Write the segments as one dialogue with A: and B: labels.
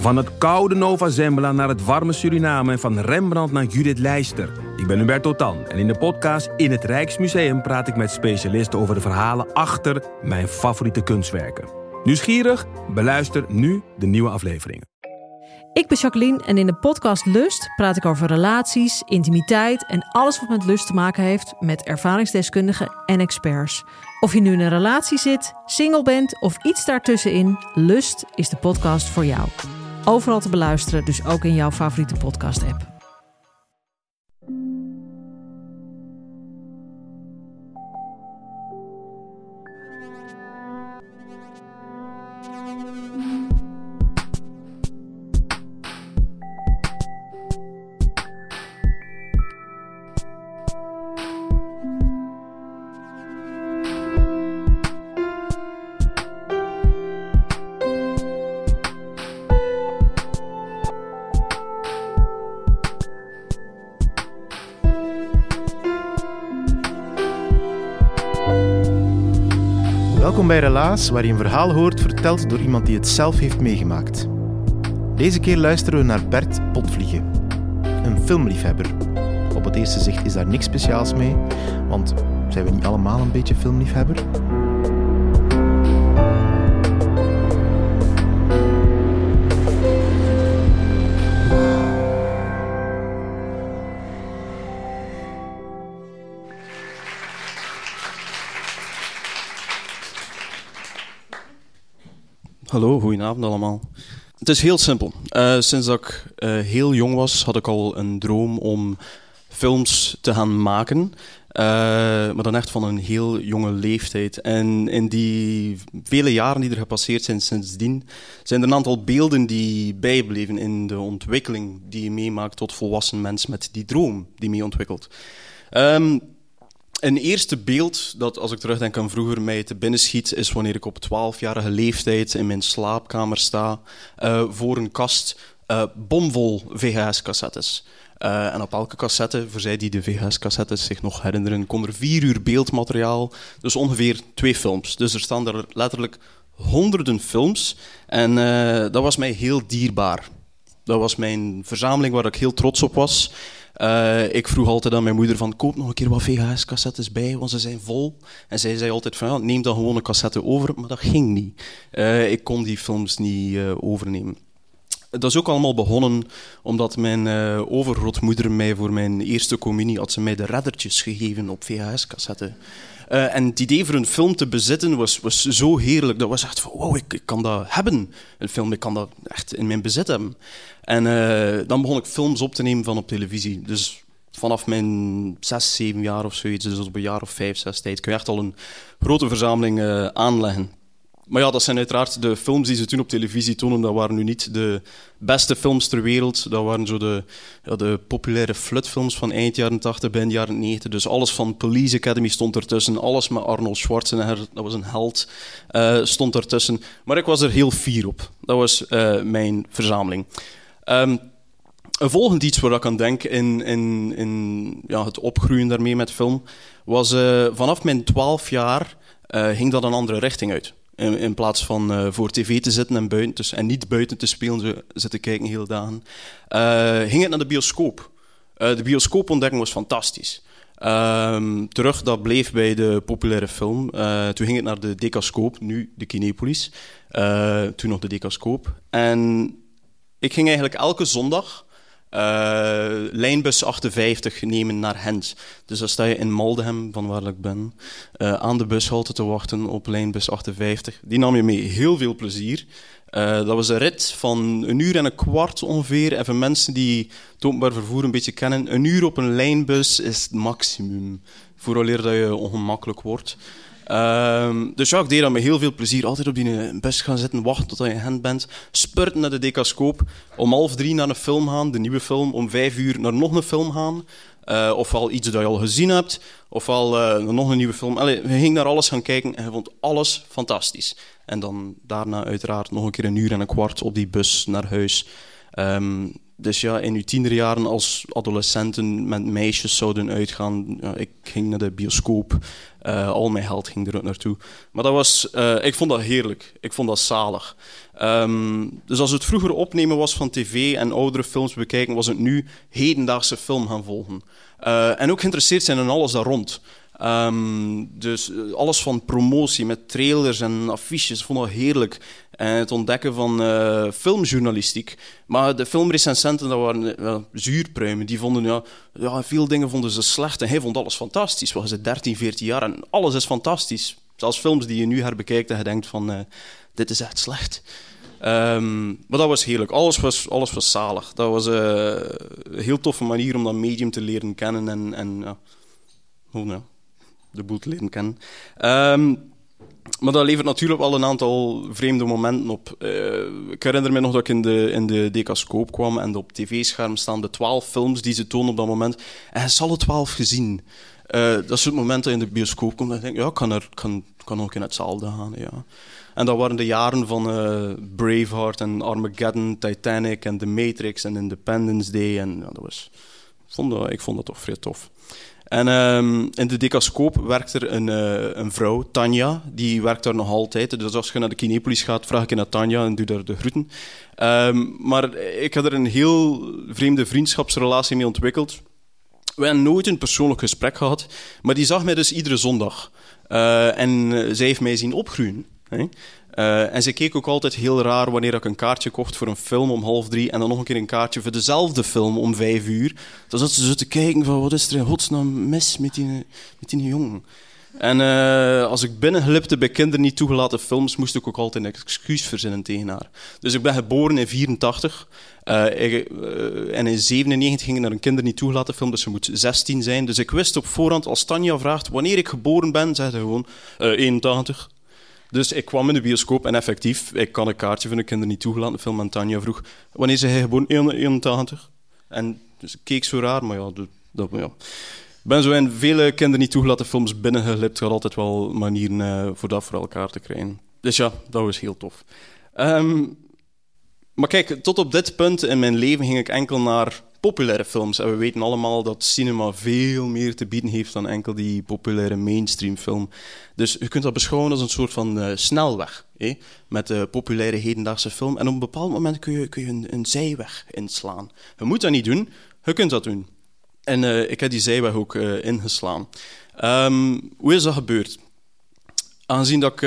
A: Van het koude Nova Zembla naar het warme Suriname en van Rembrandt naar Judith Leister. Ik ben Hubert Totan en in de podcast In het Rijksmuseum praat ik met specialisten over de verhalen achter mijn favoriete kunstwerken. Nieuwsgierig? Beluister nu de nieuwe afleveringen.
B: Ik ben Jacqueline en in de podcast Lust praat ik over relaties, intimiteit en alles wat met lust te maken heeft met ervaringsdeskundigen en experts. Of je nu in een relatie zit, single bent of iets daartussenin, Lust is de podcast voor jou. Overal te beluisteren, dus ook in jouw favoriete podcast-app.
C: Bij Relaas, waar je een verhaal hoort verteld door iemand die het zelf heeft meegemaakt. Deze keer luisteren we naar Bert Potvliegen, een filmliefhebber. Op het eerste zicht is daar niks speciaals mee, want zijn we niet allemaal een beetje filmliefhebber?
D: Hallo, goedenavond allemaal. Het is heel simpel. Uh, sinds dat ik uh, heel jong was, had ik al een droom om films te gaan maken. Uh, maar dan echt van een heel jonge leeftijd. En in die vele jaren die er gepasseerd zijn sindsdien, zijn er een aantal beelden die bijbleven in de ontwikkeling die je meemaakt tot volwassen mens met die droom die mee ontwikkelt. Um, een eerste beeld dat, als ik terugdenk aan vroeger, mij te binnen schiet, is wanneer ik op 12-jarige leeftijd in mijn slaapkamer sta uh, voor een kast uh, bomvol VHS-cassettes. Uh, en op elke cassette, voor zij die de VHS-cassettes zich nog herinneren, kon er vier uur beeldmateriaal, dus ongeveer twee films. Dus er staan er letterlijk honderden films en dat was mij heel dierbaar. Dat was mijn verzameling waar ik heel trots op was. Uh, ik vroeg altijd aan mijn moeder van, koop nog een keer wat VHS-cassettes bij, want ze zijn vol. En zij zei altijd van, ja, neem dan gewoon een cassette over, maar dat ging niet. Uh, ik kon die films niet uh, overnemen. Dat is ook allemaal begonnen omdat mijn overgrootmoeder mij voor mijn eerste communie had ze mij de reddertjes gegeven op VHS-cassetten. Uh, en het idee voor een film te bezitten was, was zo heerlijk. Dat was echt van, wow, ik, ik, kan dat hebben. Een film, ik kan dat echt in mijn bezit hebben. En uh, dan begon ik films op te nemen van op televisie. Dus vanaf mijn zes, zeven jaar of zoiets, dus op een jaar of vijf, zes tijd, kun je echt al een grote verzameling uh, aanleggen. Maar ja, dat zijn uiteraard de films die ze toen op televisie tonen. Dat waren nu niet de beste films ter wereld. Dat waren zo de, ja, de populaire flutfilms van eind jaren 80, begin jaren 90. Dus alles van Police Academy stond ertussen. Alles met Arnold Schwarzenegger, dat was een held, uh, stond ertussen. Maar ik was er heel fier op. Dat was uh, mijn verzameling. Um, een volgend iets waar ik aan denk in, in, in ja, het opgroeien daarmee met film, was uh, vanaf mijn 12 jaar ging dat een andere richting uit. In, in plaats van uh, voor tv te zitten en, buiten te, en niet buiten te spelen, zo, zitten kijken heel dagen, uh, ging het naar de bioscoop. Uh, de bioscoopontdekking was fantastisch. Um, terug, dat bleef bij de populaire film. toen ging het naar de Decascoop, nu de Kinepolis. toen nog de Decascoop. En ik ging eigenlijk elke zondag lijnbus 58 nemen naar Hent. Dus dan sta je in Maldegem, van waar ik ben, uh, aan de bushalte te wachten op lijnbus 58. Die nam je mee. Heel veel plezier. Uh, dat was een rit van een uur en een kwart ongeveer. Even mensen die het vervoer een beetje kennen. Een uur op een lijnbus is het maximum. Vooraleer dat je ongemakkelijk wordt. Um, dus ja, ik deed dat met heel veel plezier. Altijd op die bus gaan zitten, wachten tot je in bent. Spurten naar de decascoop. Om half drie naar een film gaan, de nieuwe film. Om vijf uur naar nog een film gaan. Uh, ofwel iets dat je al gezien hebt, ofwel uh, nog een nieuwe film. Allee, we gingen naar alles gaan kijken en je vond alles fantastisch. En dan daarna uiteraard nog een keer een uur en een kwart op die bus naar huis. Um, dus ja, in uw tienerjaren als adolescenten met meisjes zouden uitgaan. Ik ging naar de bioscoop. Uh, al mijn geld ging er ook naartoe. Maar dat was, uh, ik vond dat heerlijk. Ik vond dat zalig. Um, dus als het vroeger opnemen was van tv en oudere films bekijken, was het nu hedendaagse film gaan volgen. Uh, en ook geïnteresseerd zijn in alles daar rond. Um, dus alles van promotie met trailers en affiches, vond dat heerlijk. En het ontdekken van uh, filmjournalistiek. Maar de filmrecensenten, dat waren uh, zuurpruimen. Die vonden, ja, ja, veel dingen vonden ze slecht. En hij vond alles fantastisch. Was het 13, 14 jaar en alles is fantastisch. Zelfs films die je nu herbekijkt en je denkt van, dit is echt slecht. Um, maar dat was heerlijk. Alles was, alles was zalig. Dat was een heel toffe manier om dat medium te leren kennen en, en ja, hoe, ja, de boel te kennen. Um, maar dat levert natuurlijk wel een aantal vreemde momenten op. Uh, ik herinner me nog dat ik in de, in de decascoop kwam en op tv-scherm staan de twaalf films die ze tonen op dat moment. En hij zal alle twaalf gezien. Uh, dat is het moment dat je in de bioscoop komt en je denkt, ja, ik kan, er, kan, kan ook in hetzelfde gaan. Ja. En dat waren de jaren van uh, Braveheart en Armageddon, Titanic en The Matrix en Independence Day. En dat was, vond ik vond dat toch vrij tof. En um, in de decascoop werkt er een, uh, een, vrouw, Tanja, die werkt daar nog altijd. Dus als je naar de Kinepolis gaat, vraag ik naar Tanja en doe daar de groeten. Um, maar ik had er een heel vreemde vriendschapsrelatie mee ontwikkeld. We hebben nooit een persoonlijk gesprek gehad, maar die zag mij dus iedere zondag. Uh, en zij heeft mij zien opgroeien. Uh, en ze keek ook altijd heel raar wanneer ik een kaartje kocht voor een film om half drie en dan nog een keer een kaartje voor dezelfde film om vijf uur. Dan zat ze zo te kijken van wat is er in godsnaam mis met die, met die jongen. En uh, als ik binnenglipte bij kinderen niet toegelaten films, moest ik ook altijd een excuus verzinnen tegen haar. Dus ik ben geboren in 84. Uh, ik, uh, en in 97 ging ik naar een kinder niet toegelaten film, dus ze moet 16 zijn. Dus ik wist op voorhand, als Tanja vraagt wanneer ik geboren ben, zei ze gewoon 81. Dus ik kwam in de bioscoop en effectief, ik kan een kaartje van een kinder niet toegelaten film. En Tanja vroeg, wanneer is hij geboren? 81. En dus ik keek zo raar, maar ja, dat, ja. Ik ben zo in vele kinderen niet toegelaten films binnengeglipt. Ik had altijd wel manieren uh, voor dat voor elkaar te krijgen. Dus ja, dat was heel tof. Um, maar kijk, tot op dit punt in mijn leven ging ik enkel naar populaire films. En we weten allemaal dat cinema veel meer te bieden heeft dan enkel die populaire mainstream film. Dus je kunt dat beschouwen als een soort van uh, snelweg. Eh? Met de populaire hedendaagse film. En op een bepaald moment kun je, kun je een, zijweg inslaan. Je moet dat niet doen, je kunt dat doen. En uh, ik heb die zijweg ook uh, ingeslaan. Um, hoe is dat gebeurd? Aangezien dat ik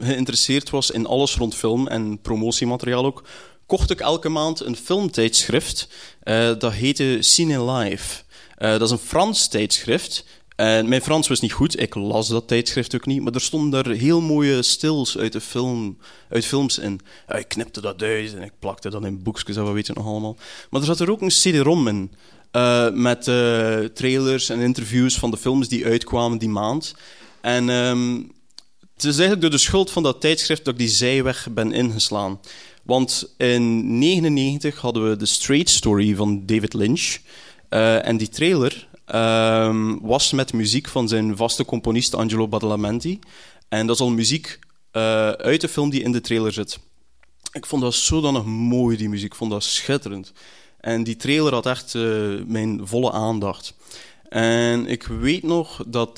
D: geïnteresseerd was in alles rond film en promotiemateriaal ook, kocht ik elke maand een filmtijdschrift. Uh, dat heette Cine Live. Uh, dat is een Frans tijdschrift. En mijn Frans was niet goed, ik las dat tijdschrift ook niet, maar er stonden er heel mooie stils uit, de film, uit films in. ik knipte dat uit en ik plakte dat in boekjes en wat weet nog allemaal. Maar er zat er ook een CD-ROM in, uh, met trailers en interviews van de films die uitkwamen die maand. En um, het is eigenlijk door de schuld van dat tijdschrift dat ik die zijweg ben ingeslaan. Want in 1999 hadden we de Straight Story van David Lynch. Uh, en die trailer uh, was met muziek van zijn vaste componist Angelo Badalamenti. En dat is al muziek uh, uit de film die in de trailer zit. Ik vond dat zodanig mooi, die muziek. Ik vond dat schitterend. En die trailer had echt uh, mijn volle aandacht. En ik weet nog dat,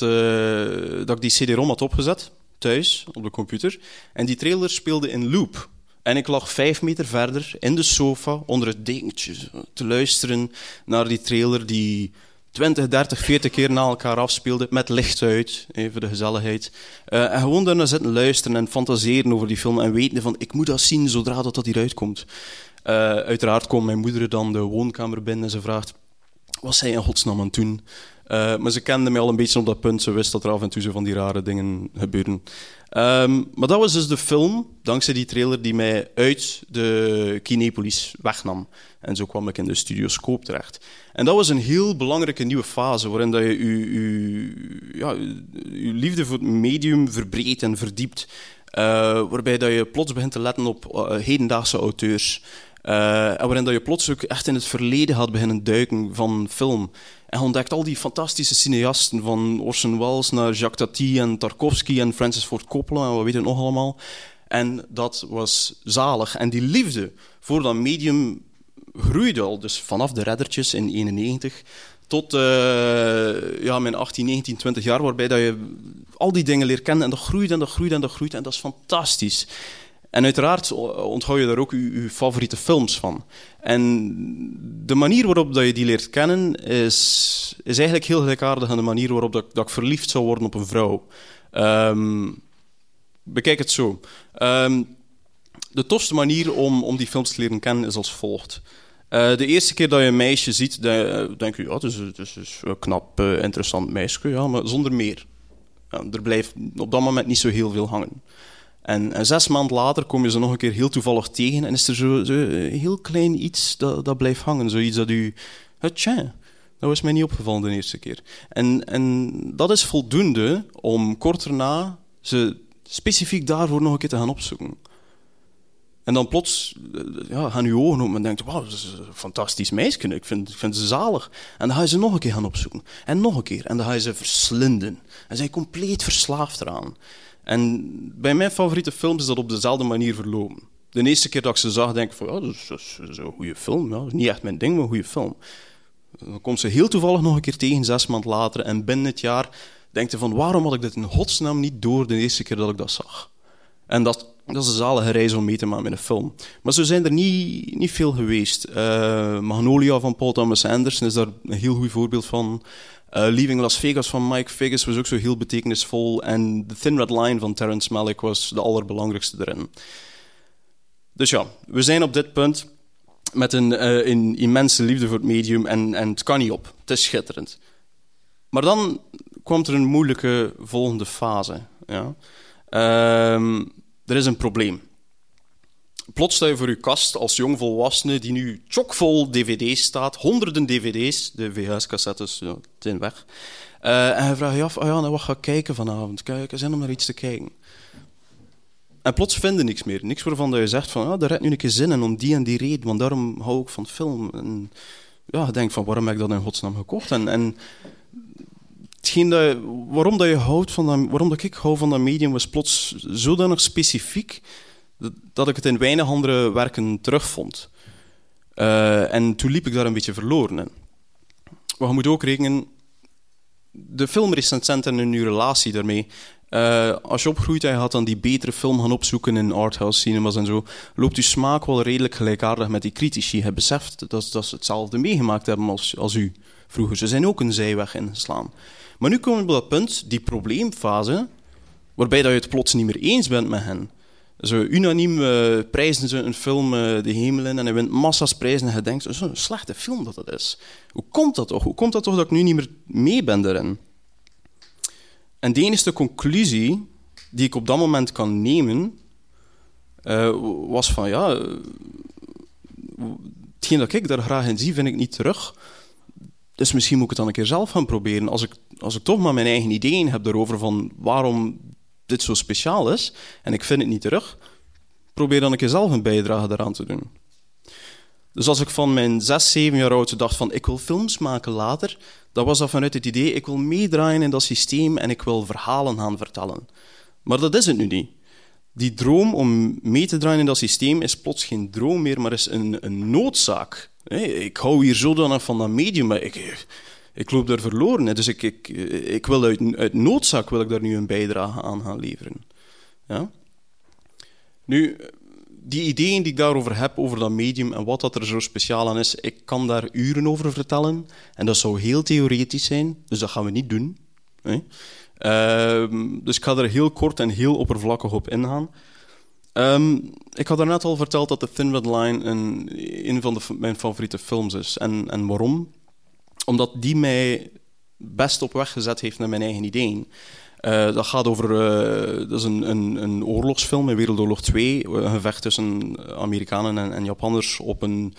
D: dat ik die CD-ROM had opgezet, thuis, op de computer. En die trailer speelde in loop. En ik lag vijf meter verder in de sofa onder het dekentje te luisteren naar die trailer die 20, 30, 40 keer na elkaar afspeelde met licht uit, even de gezelligheid. Uh, en gewoon daarna zitten luisteren en fantaseren over die film en weten van ik moet dat zien zodra dat, dat hieruit komt. Uh, uiteraard komt mijn moeder dan de woonkamer binnen en ze vraagt wat zij in godsnaam aan het doen. Uh, maar ze kende mij al een beetje op dat punt. Ze wist dat er af en toe zo van die rare dingen gebeuren. Um, maar dat was dus de film, dankzij die trailer, die mij uit de Kinepolis wegnam. En zo kwam ik in de studioscoop terecht. En dat was een heel belangrijke nieuwe fase, waarin dat je je, ja, liefde voor het medium verbreedt en verdiept. Uh, waarbij dat je plots begint te letten op uh, hedendaagse auteurs. Uh, en waarin dat je plots ook echt in het verleden had beginnen duiken van film. En ontdekt al die fantastische cineasten, van Orson Welles naar Jacques Tati en Tarkovsky en Francis Ford Coppola en wat weet je nog allemaal. En dat was zalig. En die liefde voor dat medium groeide al. Dus vanaf de reddertjes in 91 tot uh, ja, mijn 18, 19, 20 jaar, waarbij dat je al die dingen leert kennen en dat groeit en dat groeit en dat groeit en dat is fantastisch. En uiteraard onthoud je daar ook je, favoriete films van. En de manier waarop dat je die leert kennen is, is eigenlijk heel gelijkaardig aan de manier waarop dat, dat ik verliefd zou worden op een vrouw. Um, bekijk het zo. Um, de tofste manier om, om die films te leren kennen is als volgt. Uh, de eerste keer dat je een meisje ziet, dan denk je, ja, het is, het is, een knap, uh, interessant meisje, ja, maar zonder meer. Ja, er blijft op dat moment niet zo heel veel hangen. En, zes maanden later kom je ze nog een keer heel toevallig tegen en is er zo, zo een heel klein iets dat, dat blijft hangen. Zoiets dat u, tja, dat was mij niet opgevallen de eerste keer. En, en dat is voldoende om kort daarna ze specifiek daarvoor nog een keer te gaan opzoeken. En dan plots eh, ja, gaan je ogen open en denkt, wauw, dat is een fantastisch meisje. Ik vind, ik vind ze zalig. En dan ga je ze nog een keer gaan opzoeken. En nog een keer. En dan ga je ze verslinden. En zijn compleet verslaafd eraan. En bij mijn favoriete films is dat op dezelfde manier verlopen. De eerste keer dat ik ze zag, denk ik van, ja, dat is, is een goede film. Ja. Niet echt mijn ding, maar een goede film. Dan komt ze heel toevallig nog een keer tegen, zes maanden later. En binnen het jaar denkt je van, waarom had ik dit in godsnaam niet door de eerste keer dat ik dat zag? En dat, dat is een zalige reis om mee te maken met een film. Maar zo zijn er niet, niet veel geweest. Uh, Magnolia van Paul Thomas Anderson is daar een heel goed voorbeeld van. Uh, Leaving Las Vegas van Mike Figgis was ook zo heel betekenisvol. En The Thin Red Line van Terrence Malick was de allerbelangrijkste erin. Dus ja, we zijn op dit punt met een, uh, een immense liefde voor het medium en, en het kan niet op. Het is schitterend. Maar dan kwam er een moeilijke volgende fase. Ja. Uh, er is een probleem. Plots sta je voor je kast als jongvolwassene die nu chockvol dvd's staat, honderden dvd's, de VHS-cassettes ja, weg. Uh, en je vraagt je af, oh ja, nou, wat ga ik kijken vanavond? Kijk, zin om naar iets te kijken. En plots vinden niks meer. Niks waarvan je zegt van, ja, daar heb nu een keer zin in om die en die reden, want daarom hou ik van film. En ja, je denkt van, waarom heb ik dat in godsnaam gekocht? En, en waarom dat je houdt van waarom dat ik hou van dat medium was plots zodanig specifiek dat ik het in weinig andere werken terugvond. Uh, en toen liep ik daar een beetje verloren in. Maar je moet ook rekenen, de filmrecensenten en hun relatie daarmee. Uh, als je opgroeit en je gaat dan die betere film gaan opzoeken in arthouse cinemas en zo, loopt je smaak wel redelijk gelijkaardig met die critici. Je beseft dat, dat ze hetzelfde meegemaakt hebben als, als u vroeger. Ze zijn ook een zijweg ingeslaan. Maar nu komen we op dat punt, die probleemfase, waarbij dat je het plots niet meer eens bent met hen. Zo unaniem uh, prijzen ze een film uh, de hemel in en hij wint massa's prijzen en je denkt, zo'n slechte film dat dat is. Hoe komt dat toch? Hoe komt dat toch dat ik nu niet meer mee ben daarin? En de enige conclusie die ik op dat moment kan nemen, uh, was van ja, hetgeen dat ik daar graag in zie, vind ik niet terug. Dus misschien moet ik het dan een keer zelf gaan proberen. Als ik, als ik toch maar mijn eigen ideeën heb erover van waarom dit zo speciaal is en ik vind het niet terug, probeer dan een keer zelf een bijdrage daaraan te doen. Dus als ik van mijn 6, 7 jaar oud dacht van ik wil films maken later, dan was dat vanuit het idee ik wil meedraaien in dat systeem en ik wil verhalen gaan vertellen. Maar dat is het nu niet. Die droom om mee te draaien in dat systeem is plots geen droom meer, maar is een, een noodzaak. Ik hou hier zodanig van dat medium, maar ik, ik loop daar verloren. Dus ik, ik, ik wil uit, uit noodzaak wil ik daar nu een bijdrage aan gaan leveren. Ja? Nu, die ideeën die ik daarover heb, over dat medium en wat dat er zo speciaal aan is, ik kan daar uren over vertellen. En dat zou heel theoretisch zijn, dus dat gaan we niet doen. Hè? Uh, dus ik ga er heel kort en heel oppervlakkig op ingaan. Um, ik had daarnet al verteld dat The Thin Red Line een, een van de, mijn favoriete films is. En, en waarom? Omdat die mij best op weg gezet heeft naar mijn eigen ideeën. Uh, dat gaat over uh, dat is een, een, een, oorlogsfilm in Wereldoorlog 2. Een gevecht tussen Amerikanen en, en, Japanners op een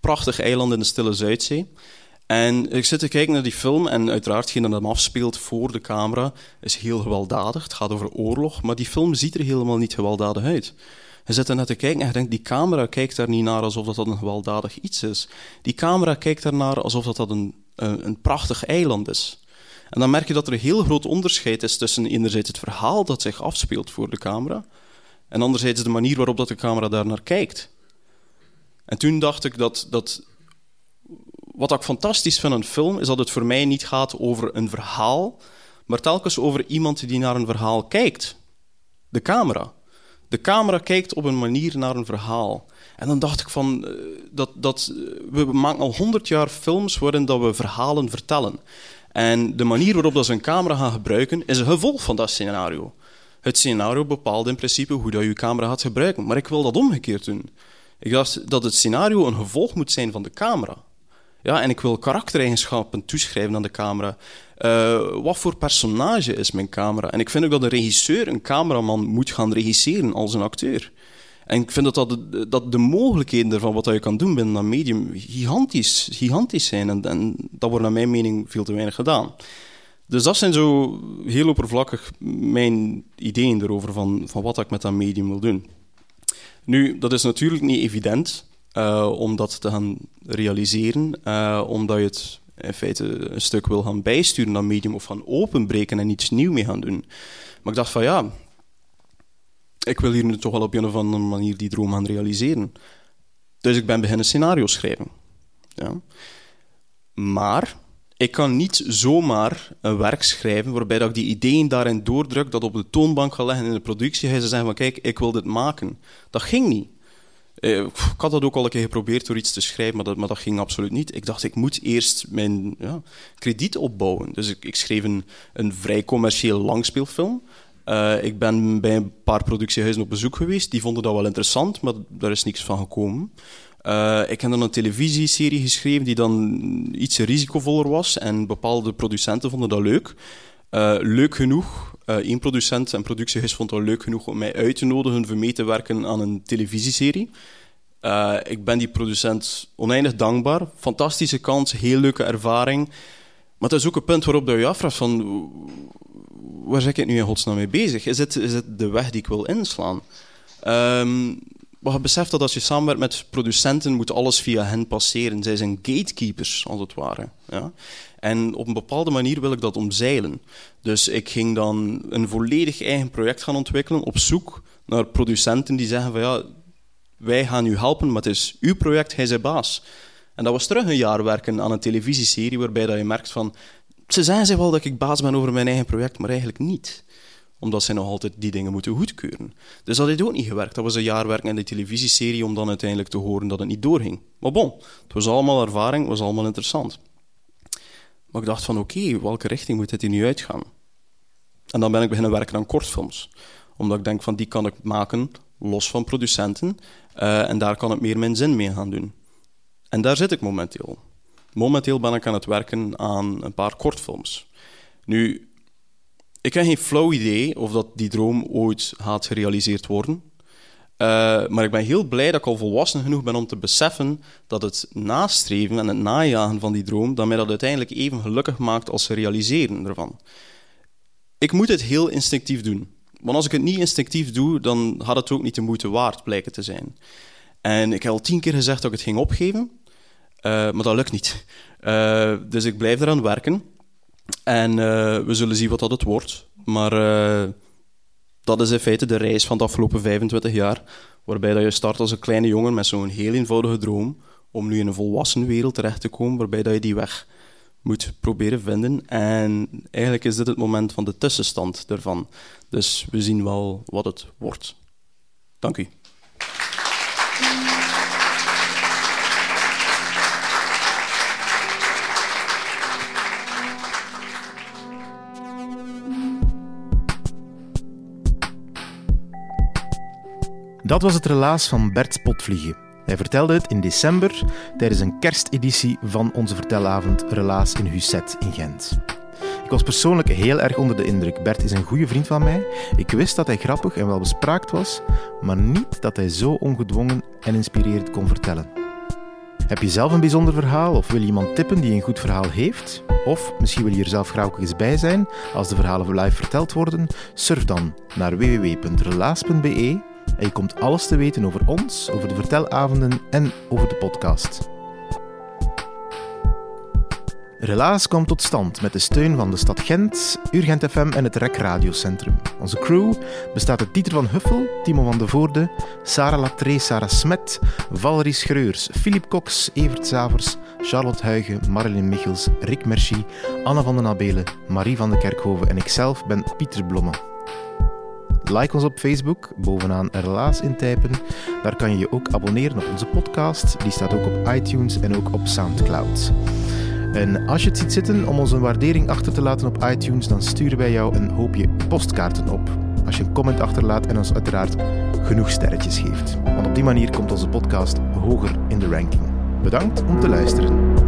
D: prachtig eiland in de Stille Zuidzee. En ik zit te kijken naar die film en uiteraard hetgeen dat hem afspeelt voor de camera is heel gewelddadig. Het gaat over oorlog, maar die film ziet er helemaal niet gewelddadig uit. Je zit er net te kijken en je denkt, die camera kijkt daar niet naar alsof dat, een gewelddadig iets is. Die camera kijkt daarnaar alsof dat, dat een, een, een prachtig eiland is. En dan merk je dat er een heel groot onderscheid is tussen enerzijds het verhaal dat zich afspeelt voor de camera en anderzijds de manier waarop dat de camera daar naar kijkt. En toen dacht ik dat, dat wat ik fantastisch vind aan een film, is dat het voor mij niet gaat over een verhaal, maar telkens over iemand die naar een verhaal kijkt. De camera. De camera kijkt op een manier naar een verhaal. En dan dacht ik van, eh, dat, dat, we maken al honderd jaar films waarin dat we verhalen vertellen. En de manier waarop dat ze een camera gaan gebruiken, is een gevolg van dat scenario. Het scenario bepaalt in principe hoe dat je camera gaat gebruiken. Maar ik wil dat omgekeerd doen. Ik dacht dat het scenario een gevolg moet zijn van de camera. Ja, en ik wil karaktereigenschappen toeschrijven aan de camera. Uh, wat voor personage is mijn camera? En ik vind ook dat een regisseur een cameraman moet gaan regisseren als een acteur. En ik vind dat, dat, de, dat de mogelijkheden ervan, wat je kan doen binnen dat medium, gigantisch, gigantisch zijn. En, en dat wordt naar mijn mening veel te weinig gedaan. Dus dat zijn zo heel oppervlakkig mijn ideeën erover van, van wat ik met dat medium wil doen. Nu, dat is natuurlijk niet evident uh, om dat te gaan realiseren, uh, omdat je het in feite een stuk wil gaan bijsturen, dat medium, of gaan openbreken en iets nieuws mee gaan doen. Maar ik dacht van ja, ik wil hier nu toch wel op een of andere manier die droom gaan realiseren. Dus ik ben beginnen scenario schrijven. Ja. Maar ik kan niet zomaar een werk schrijven waarbij dat ik die ideeën daarin doordruk, dat op de toonbank ga leggen in de productie. Ze zeggen van kijk, ik wil dit maken. Dat ging niet. Eh, ik had dat ook al een keer geprobeerd door iets te schrijven, maar dat, dat ging absoluut niet. Ik dacht, ik moet eerst mijn ja, krediet opbouwen. Dus ik, ik schreef een, een vrij commercieel langspeelfilm. Uh, ik ben bij een paar productiehuizen op bezoek geweest. Die vonden dat wel interessant, maar daar is niks van gekomen. Uh, ik heb dan een televisieserie geschreven die dan iets risicovoller was. En bepaalde producenten vonden dat leuk. Leuk genoeg, één producent en productiehuis vond dat leuk genoeg om mij uit te nodigen voor mee te werken aan een televisieserie. ik ben die producent oneindig dankbaar. Fantastische kans, heel leuke ervaring. Maar het is ook een punt waarop je afvraagt van waar zeg ik nu in godsnaam mee bezig? Is het, is het de weg die ik wil inslaan? Um, maar je beseft dat als je samenwerkt met producenten, moet alles via hen passeren. Zij zijn gatekeepers, als het ware. Ja? En op een bepaalde manier wil ik dat omzeilen. Dus ik ging dan een volledig eigen project gaan ontwikkelen, op zoek naar producenten die zeggen van ja, wij gaan u helpen, maar het is uw project, hij is baas. En dat was terug een jaar werken aan een televisieserie waarbij dat je merkt van ze zeggen ze wel dat ik baas ben over mijn eigen project, maar eigenlijk niet. Omdat ze nog altijd die dingen moeten goedkeuren. Dus dat heeft ook niet gewerkt. Dat was een jaar werken in de televisieserie om dan uiteindelijk te horen dat het niet doorging. Maar bon, het was allemaal ervaring, het was allemaal interessant. Maar ik dacht van oké, welke richting moet dit hier nu uitgaan? En dan ben ik beginnen werken aan kortfilms. Omdat ik denk van die kan ik maken los van producenten. Uh, en daar kan ik meer mijn zin mee gaan doen. En daar zit ik momenteel. Momenteel ben ik aan het werken aan een paar kortfilms. Nu, ik heb geen flauw idee of dat die droom ooit gaat gerealiseerd worden. Uh, maar ik ben heel blij dat ik al volwassen genoeg ben om te beseffen dat het nastreven en het najagen van die droom, dat mij dat uiteindelijk even gelukkig maakt als het realiseren ervan. Ik moet het heel instinctief doen. Want als ik het niet instinctief doe, dan had het ook niet de moeite waard blijken te zijn. En ik heb al tien keer gezegd dat ik het ging opgeven. Uh, maar dat lukt niet. Uh, dus ik blijf eraan werken. En we zullen zien wat dat het wordt. Maar dat is in feite de reis van de afgelopen 25 jaar. Waarbij dat je start als een kleine jongen met zo'n heel eenvoudige droom. Om nu in een volwassen wereld terecht te komen. Waarbij dat je die weg moet proberen vinden. En eigenlijk is dit het moment van de tussenstand ervan. Dus we zien wel wat het wordt. Dank u.
C: Dat was het relaas van Bert Potvliegen. Hij vertelde het in december tijdens een kersteditie van onze vertelavond Relaas in Husset in Gent. Ik was persoonlijk heel erg onder de indruk. Bert is een goede vriend van mij. Ik wist dat hij grappig en welbespraakt was, maar niet dat hij zo ongedwongen en inspirerend kon vertellen. Heb je zelf een bijzonder verhaal of wil je iemand tippen die een goed verhaal heeft? Of misschien wil je er zelf graag eens bij zijn als de verhalen live verteld worden? Surf dan naar www.relaas.be en je komt alles te weten over ons, over de vertelavonden en over de podcast. Relaas kwam tot stand met de steun van de stad Gent, Urgent FM en het REC Radiocentrum. Onze crew bestaat uit Dieter van Huffel, Timo van de Voorde, Sarah Latree, Sarah Smet, Valerie Schreurs, Filip Cox, Evert Zavers, Charlotte Huigen, Marilyn Michels, Rick Merci, Anna van den Abelen, Marie van de Kerkhoven en ikzelf ben Pieter Blomme. Like ons op Facebook, bovenaan Relaas intypen. Daar kan je je ook abonneren op onze podcast. Die staat ook op iTunes en ook op Soundcloud. En als je het ziet zitten om ons een waardering achter te laten op iTunes, dan sturen wij jou een hoopje postkaarten op. Als je een comment achterlaat en ons uiteraard genoeg sterretjes geeft. Want op die manier komt onze podcast hoger in de ranking. Bedankt om te luisteren.